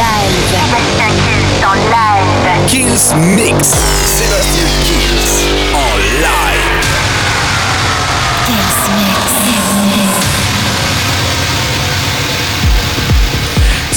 live. Sébastien Kills en live. Kills Mix. Sébastien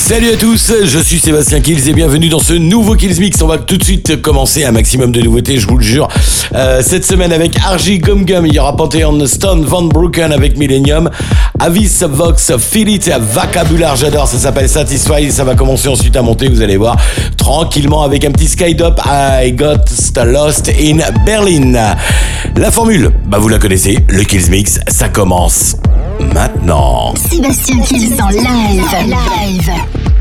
Salut à tous, je suis Sébastien Kills et bienvenue dans ce nouveau Kills Mix. On va tout de suite commencer un maximum de nouveautés, je vous le jure. Euh, cette semaine avec Argy Gum Gum, il y aura Pantheon Stone Van Broeken avec Millennium, Avis Vox, Feel It, Vocabulaire, j'adore, ça s'appelle Satisfy, ça va commencer ensuite à monter, vous allez voir, tranquillement avec un petit skydop, I Got Lost in Berlin. La formule, bah vous la connaissez, le Kills Mix, ça commence maintenant. Sébastien Kills en live. Live.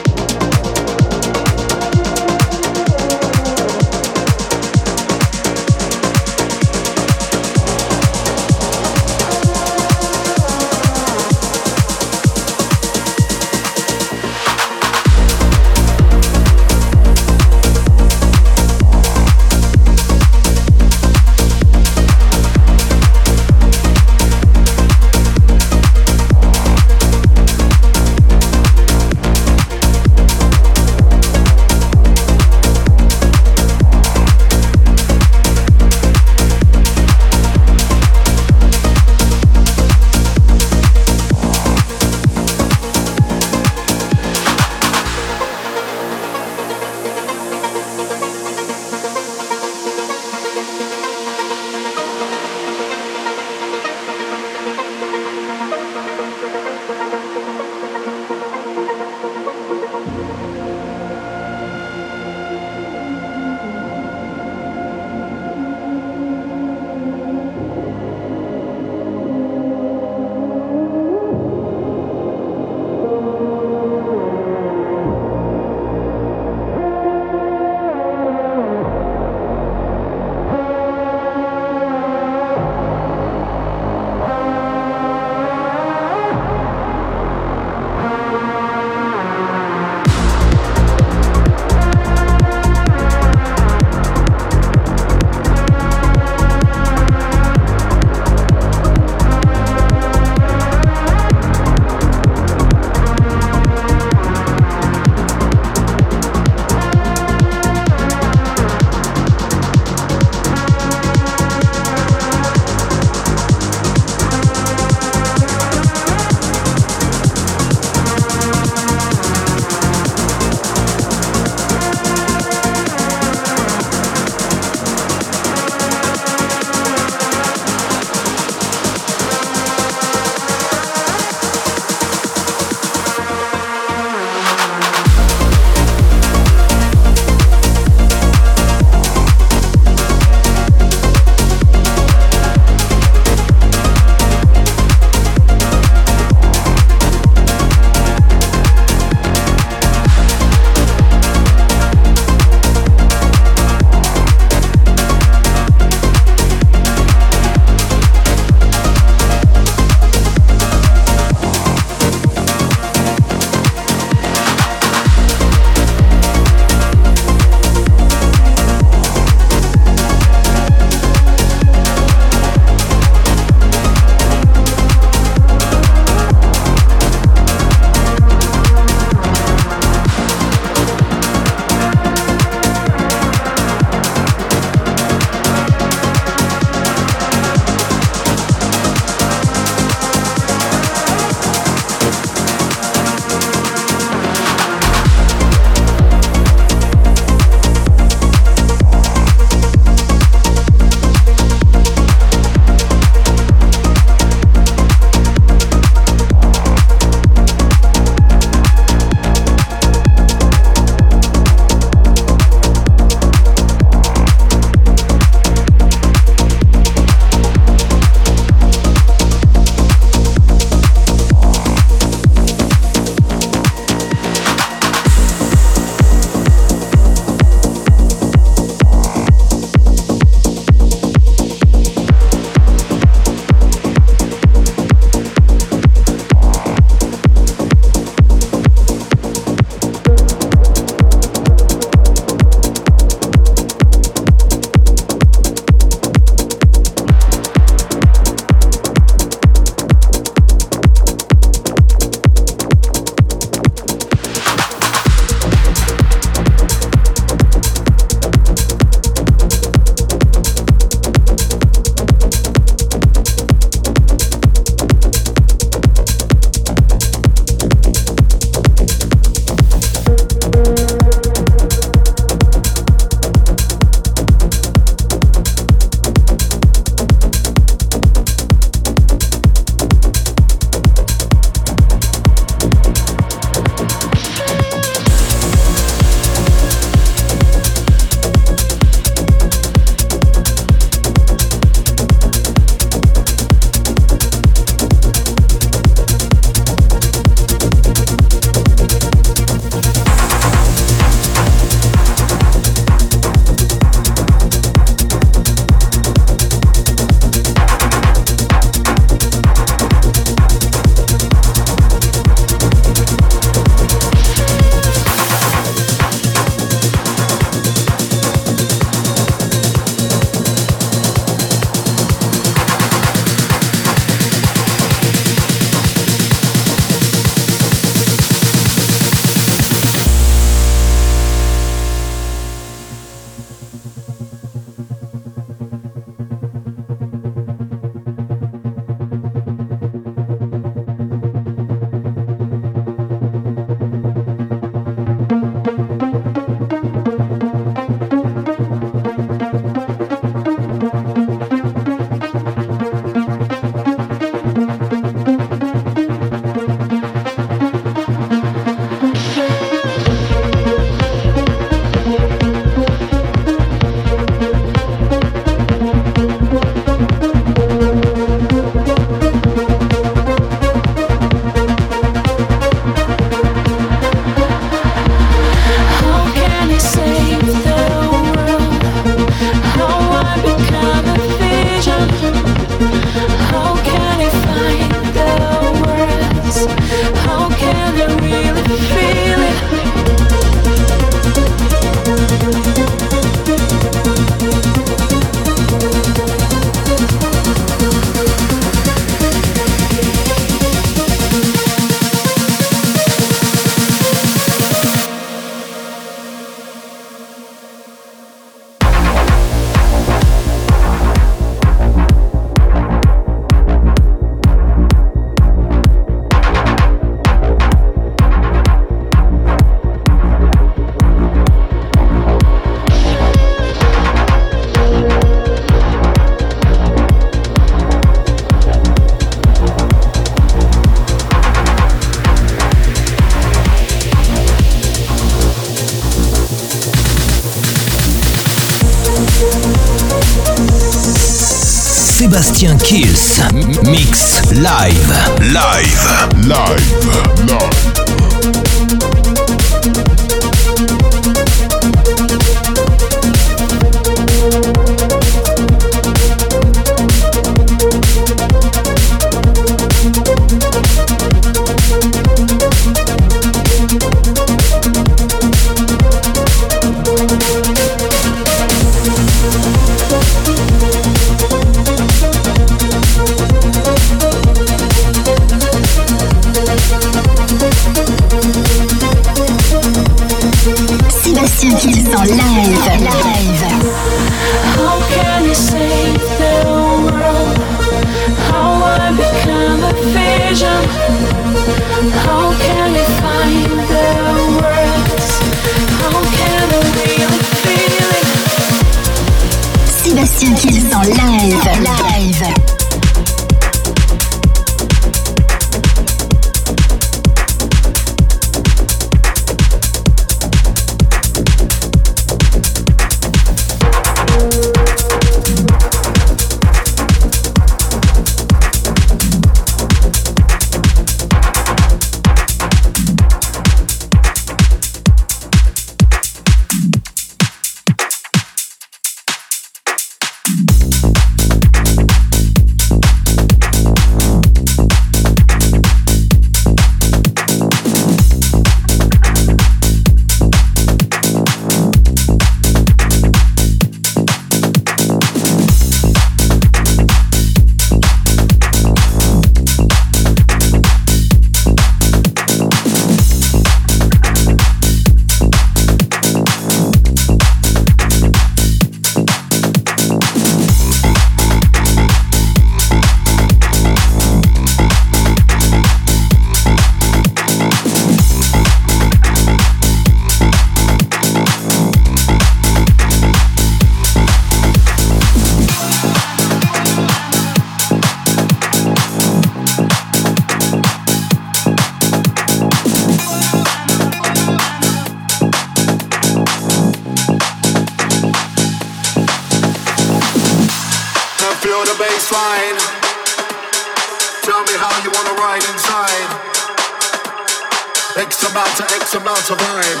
X amount to X amount of vibe.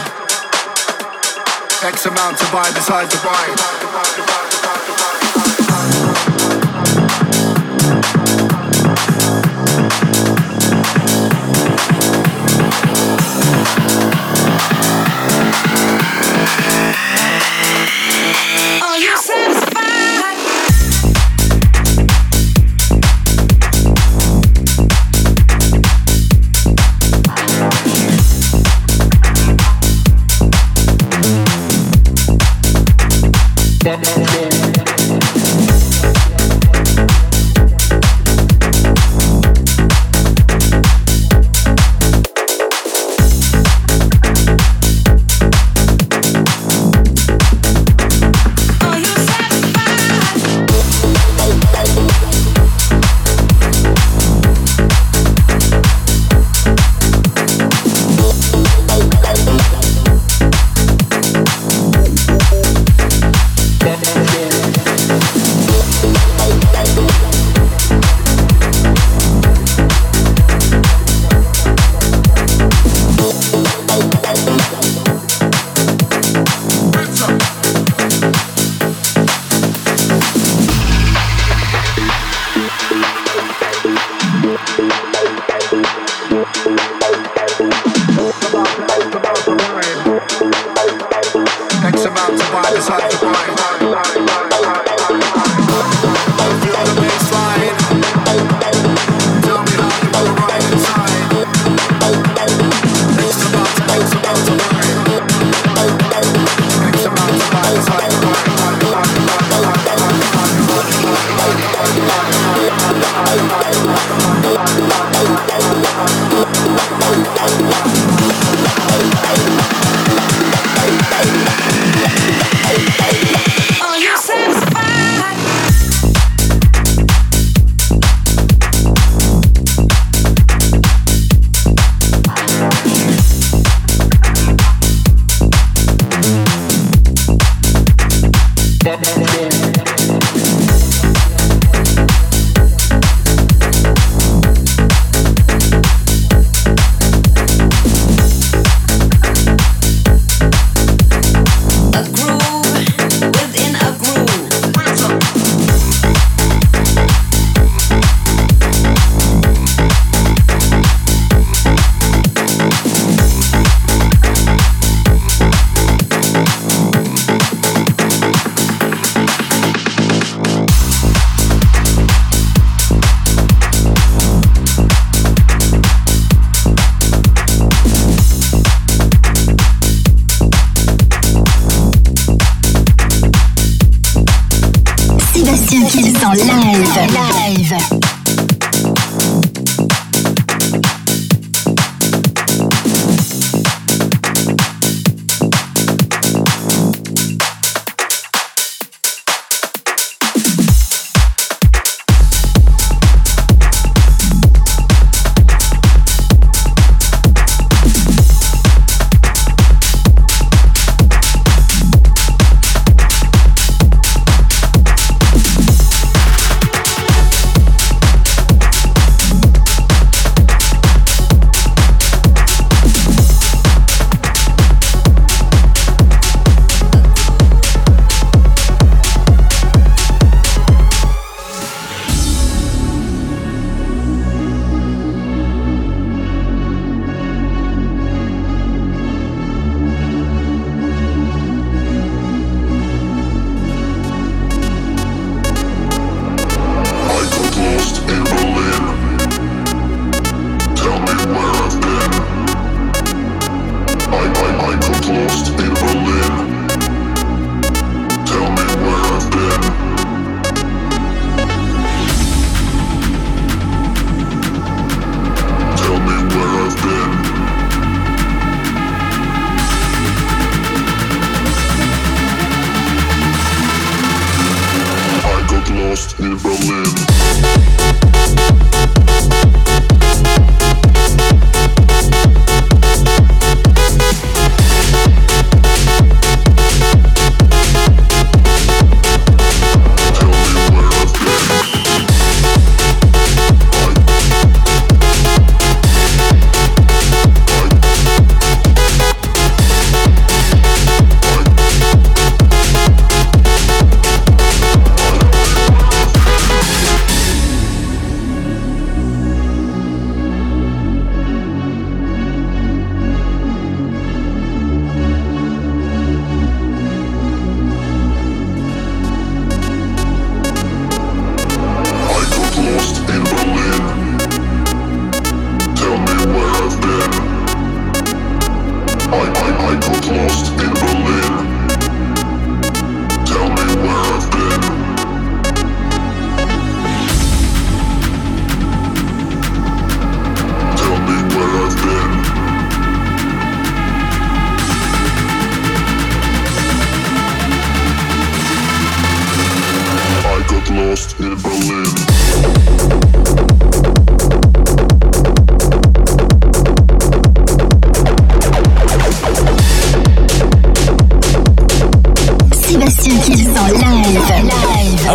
X amount of vibe inside the vibe.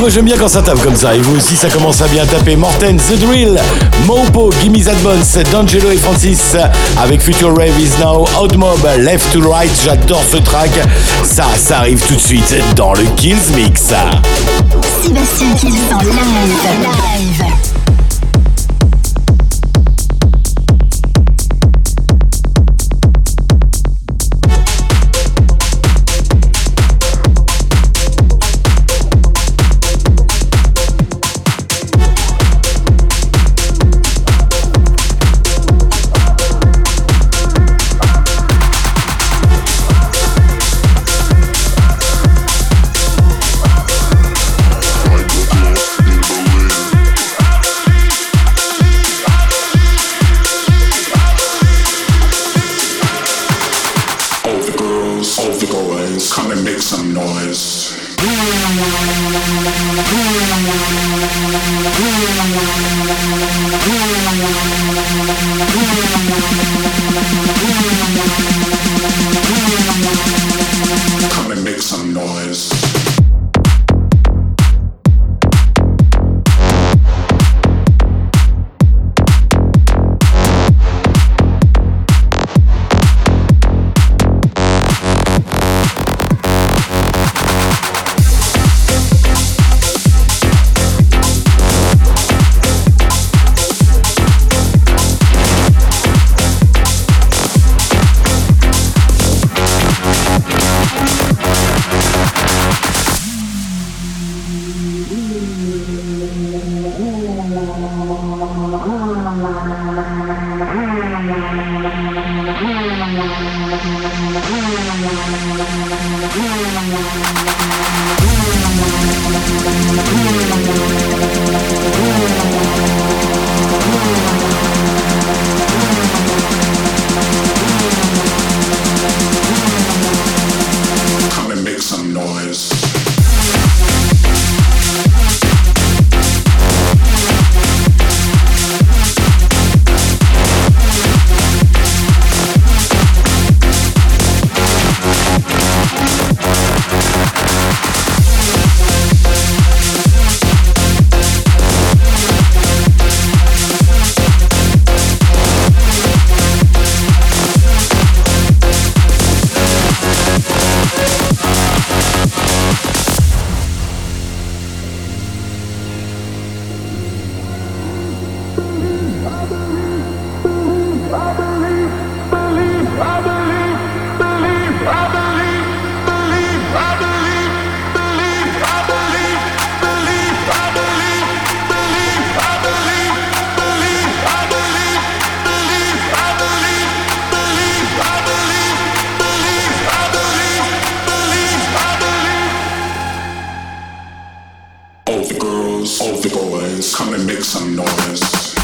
J'aime bien quand ça tape comme ça. Et vous aussi ça commence à bien taper. Morten, The Drill, Mopo, Gimme That D'Angelo et Francis avec Future Rave Is Now, Outmob, Left to Right, j'adore ce track. Ça, ça arrive tout de suite dans le Kills Mix. Sébastien Kills. The girls, all the boys, come and make some noise.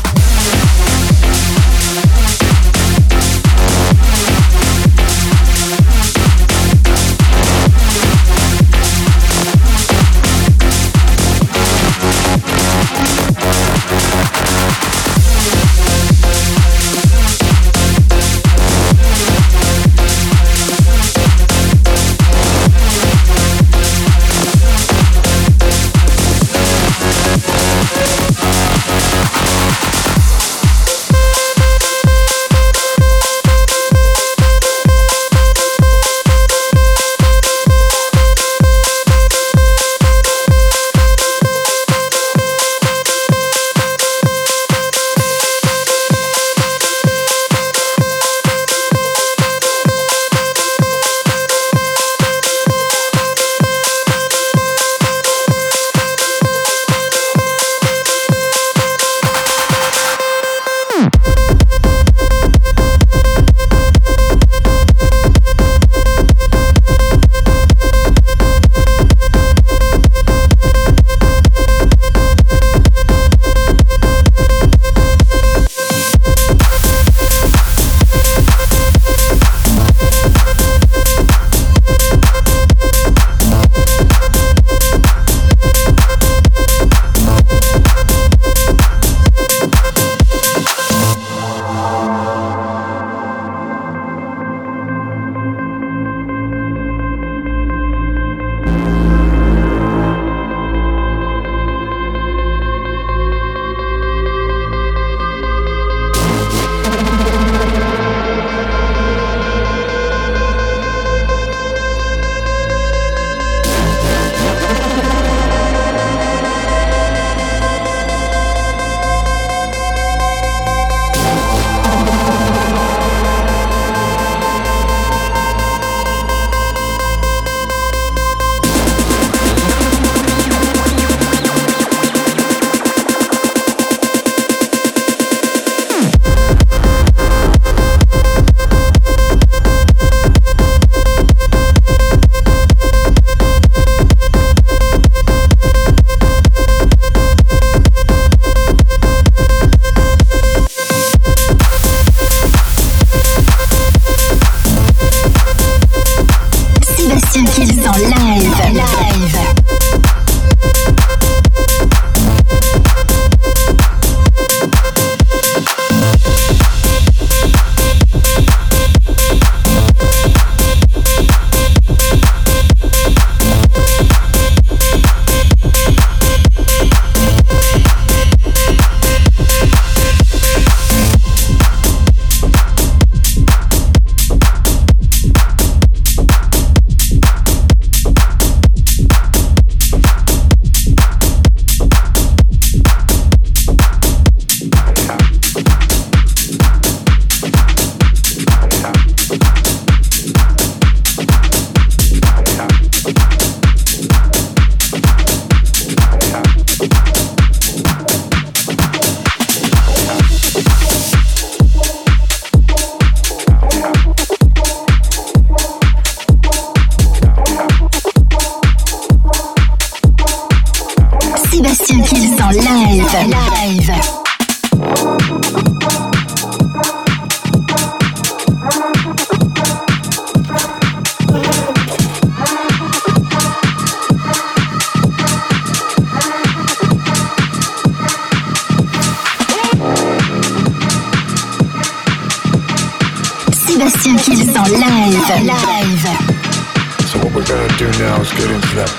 Sébastien Kills en live. Live. Sébastien Kills en live. Live. So what we're gonna do now is get into that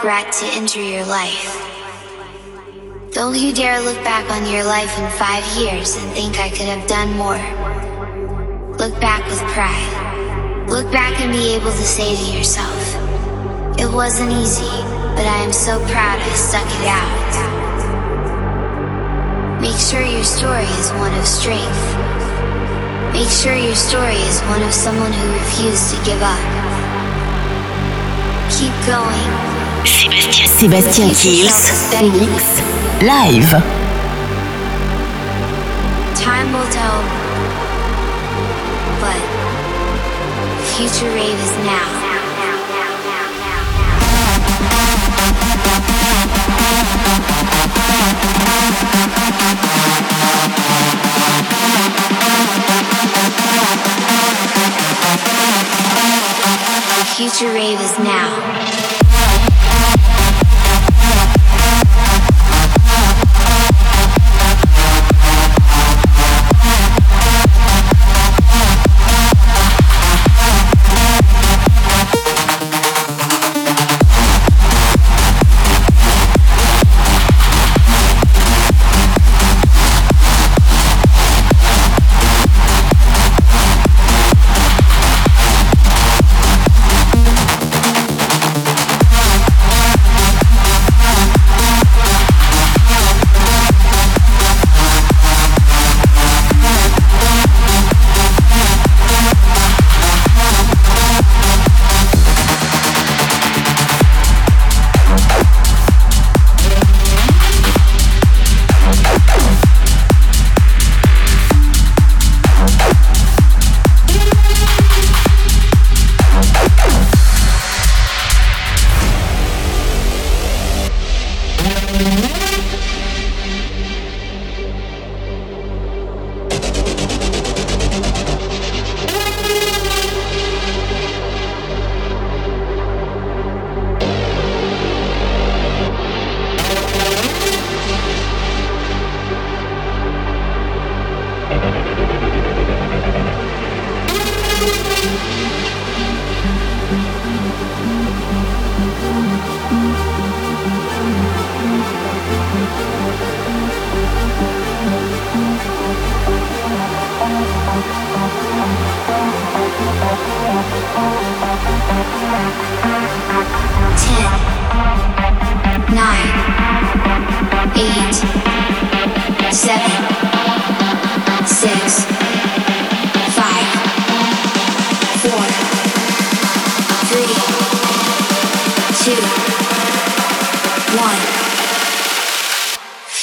regret to enter your life. Don't you dare look back on your life in five years and think I could have done more. Look back with pride. Look back and be able to say to yourself, it wasn't easy, but I am so proud I stuck it out. Make sure your story is one of strength. Make sure your story is one of someone who refused to give up. Keep going. Sébastien, Sébastien Kills. Mix. Live. Time will tell. But future rave is now. Future rave is now.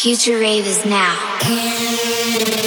Future rave is now.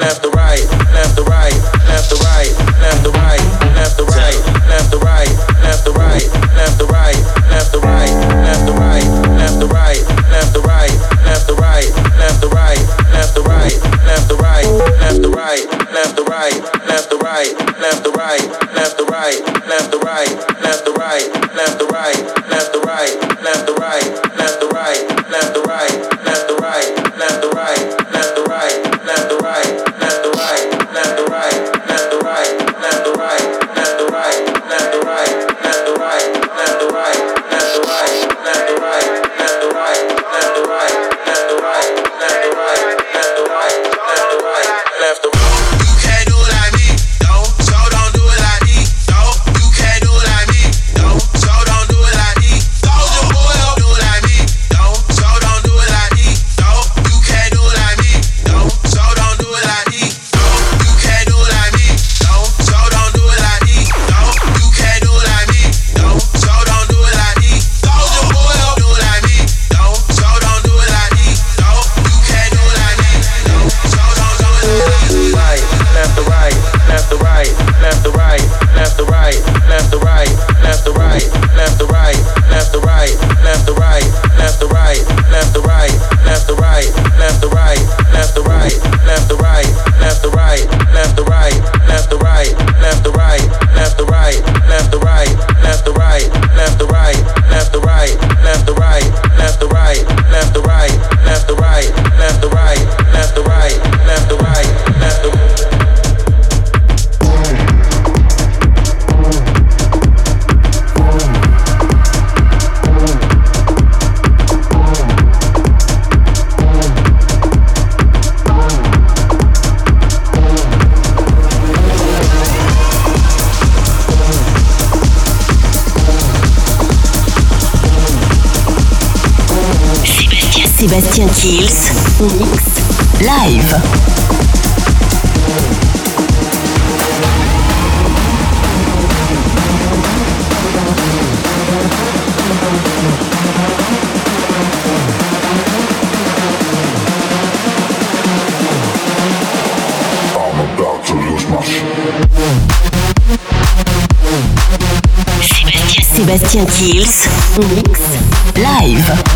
left the right, left the right, left the right, left the right, left the right, left the right. Sébastien Kills, Mix, Live. Sébastien Kills, Mix, Live.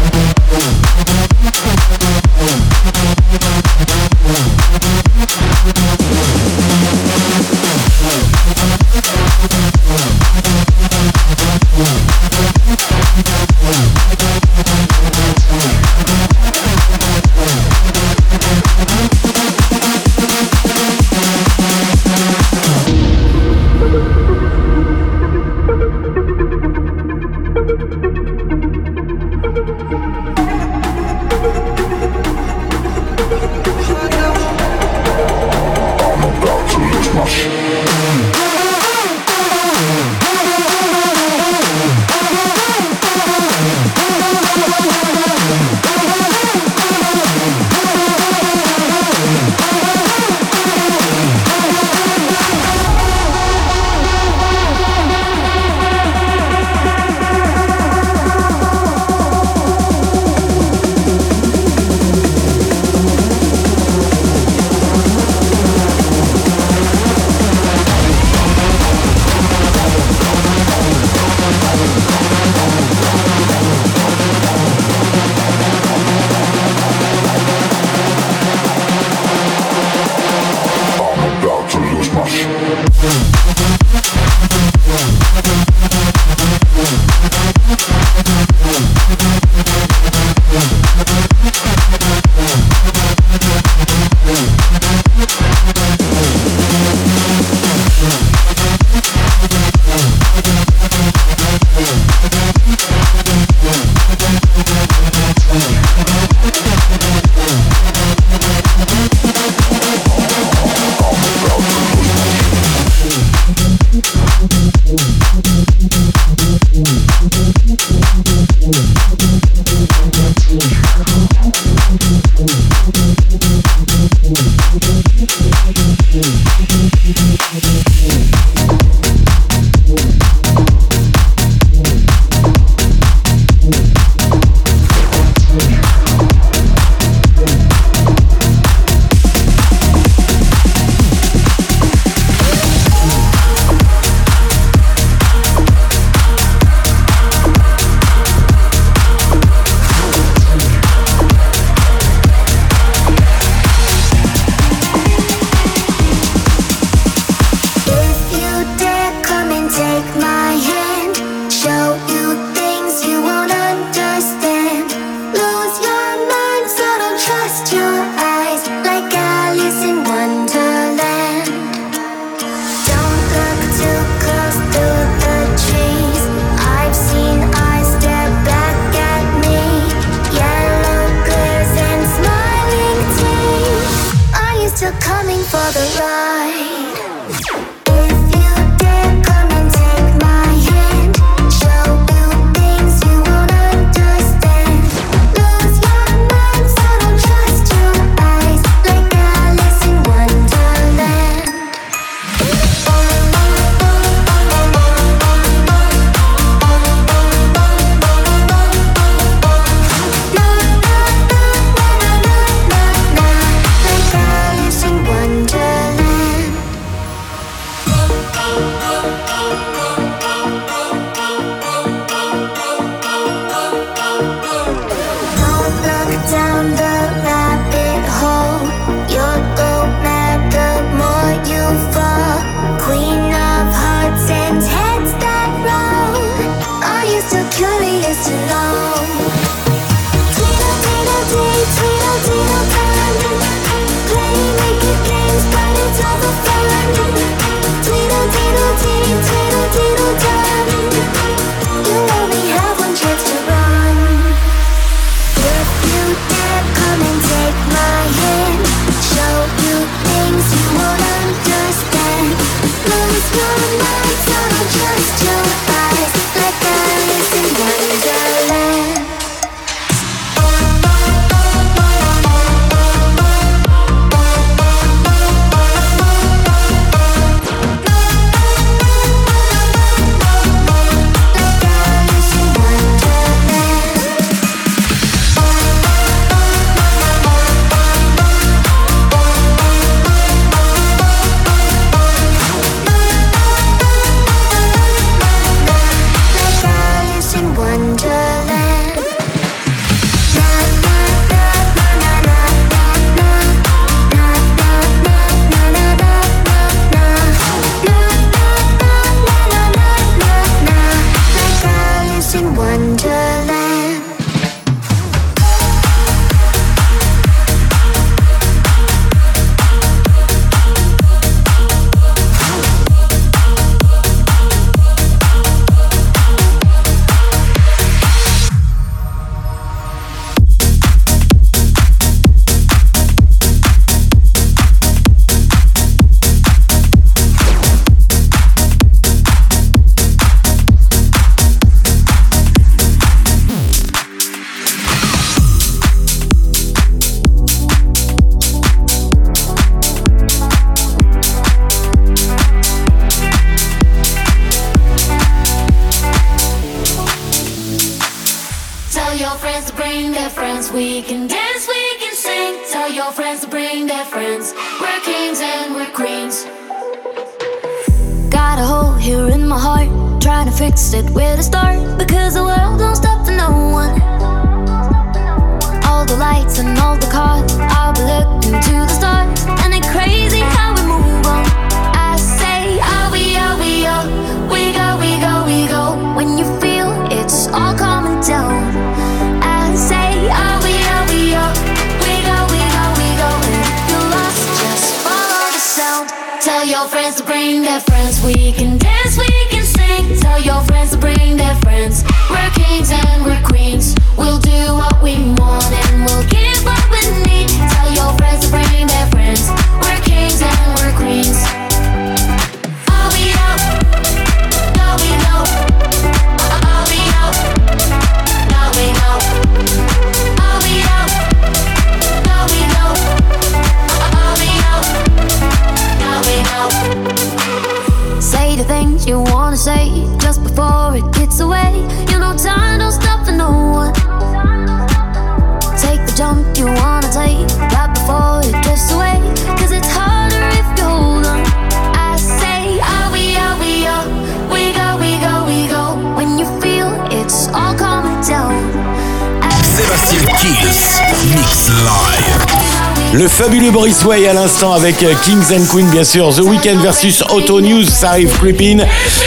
Le fabuleux Boris Way à l'instant avec euh, Kings and Queen, bien sûr. The Weekend versus Auto News, ça arrive creeping.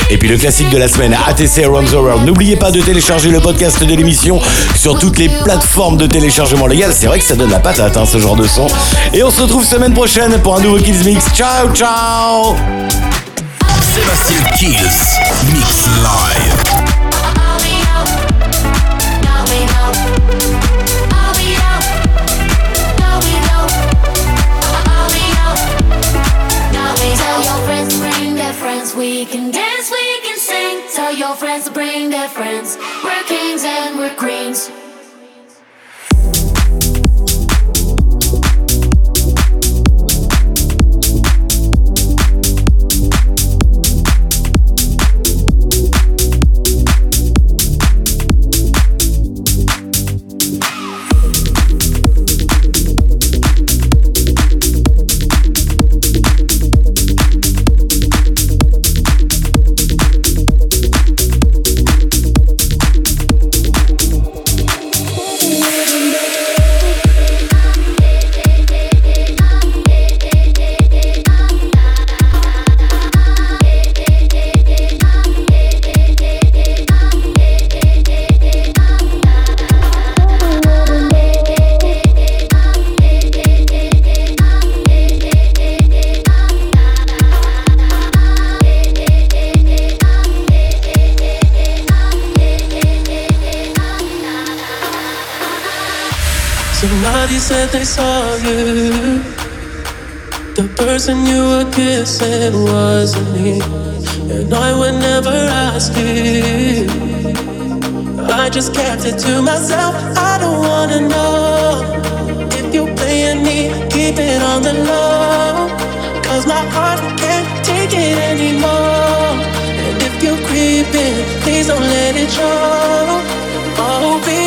Et puis le classique de la semaine, ATC Around the N'oubliez pas de télécharger le podcast de l'émission sur toutes les plateformes de téléchargement légal. C'est vrai que ça donne la patate, hein, ce genre de son. Et on se retrouve semaine prochaine pour un nouveau Kills Mix. Ciao, ciao Sébastien Kills, Mix Live. We can dance, we can sing. Tell your friends to bring their friends. We're kings and we're queens. They saw you. The person you were kissing wasn't me. And I would never ask you. I just kept it to myself. I don't wanna know if you're playing me. Keep it on the low. Cause my heart can't take it anymore. And if you're creeping, please don't let it show. Oh, baby,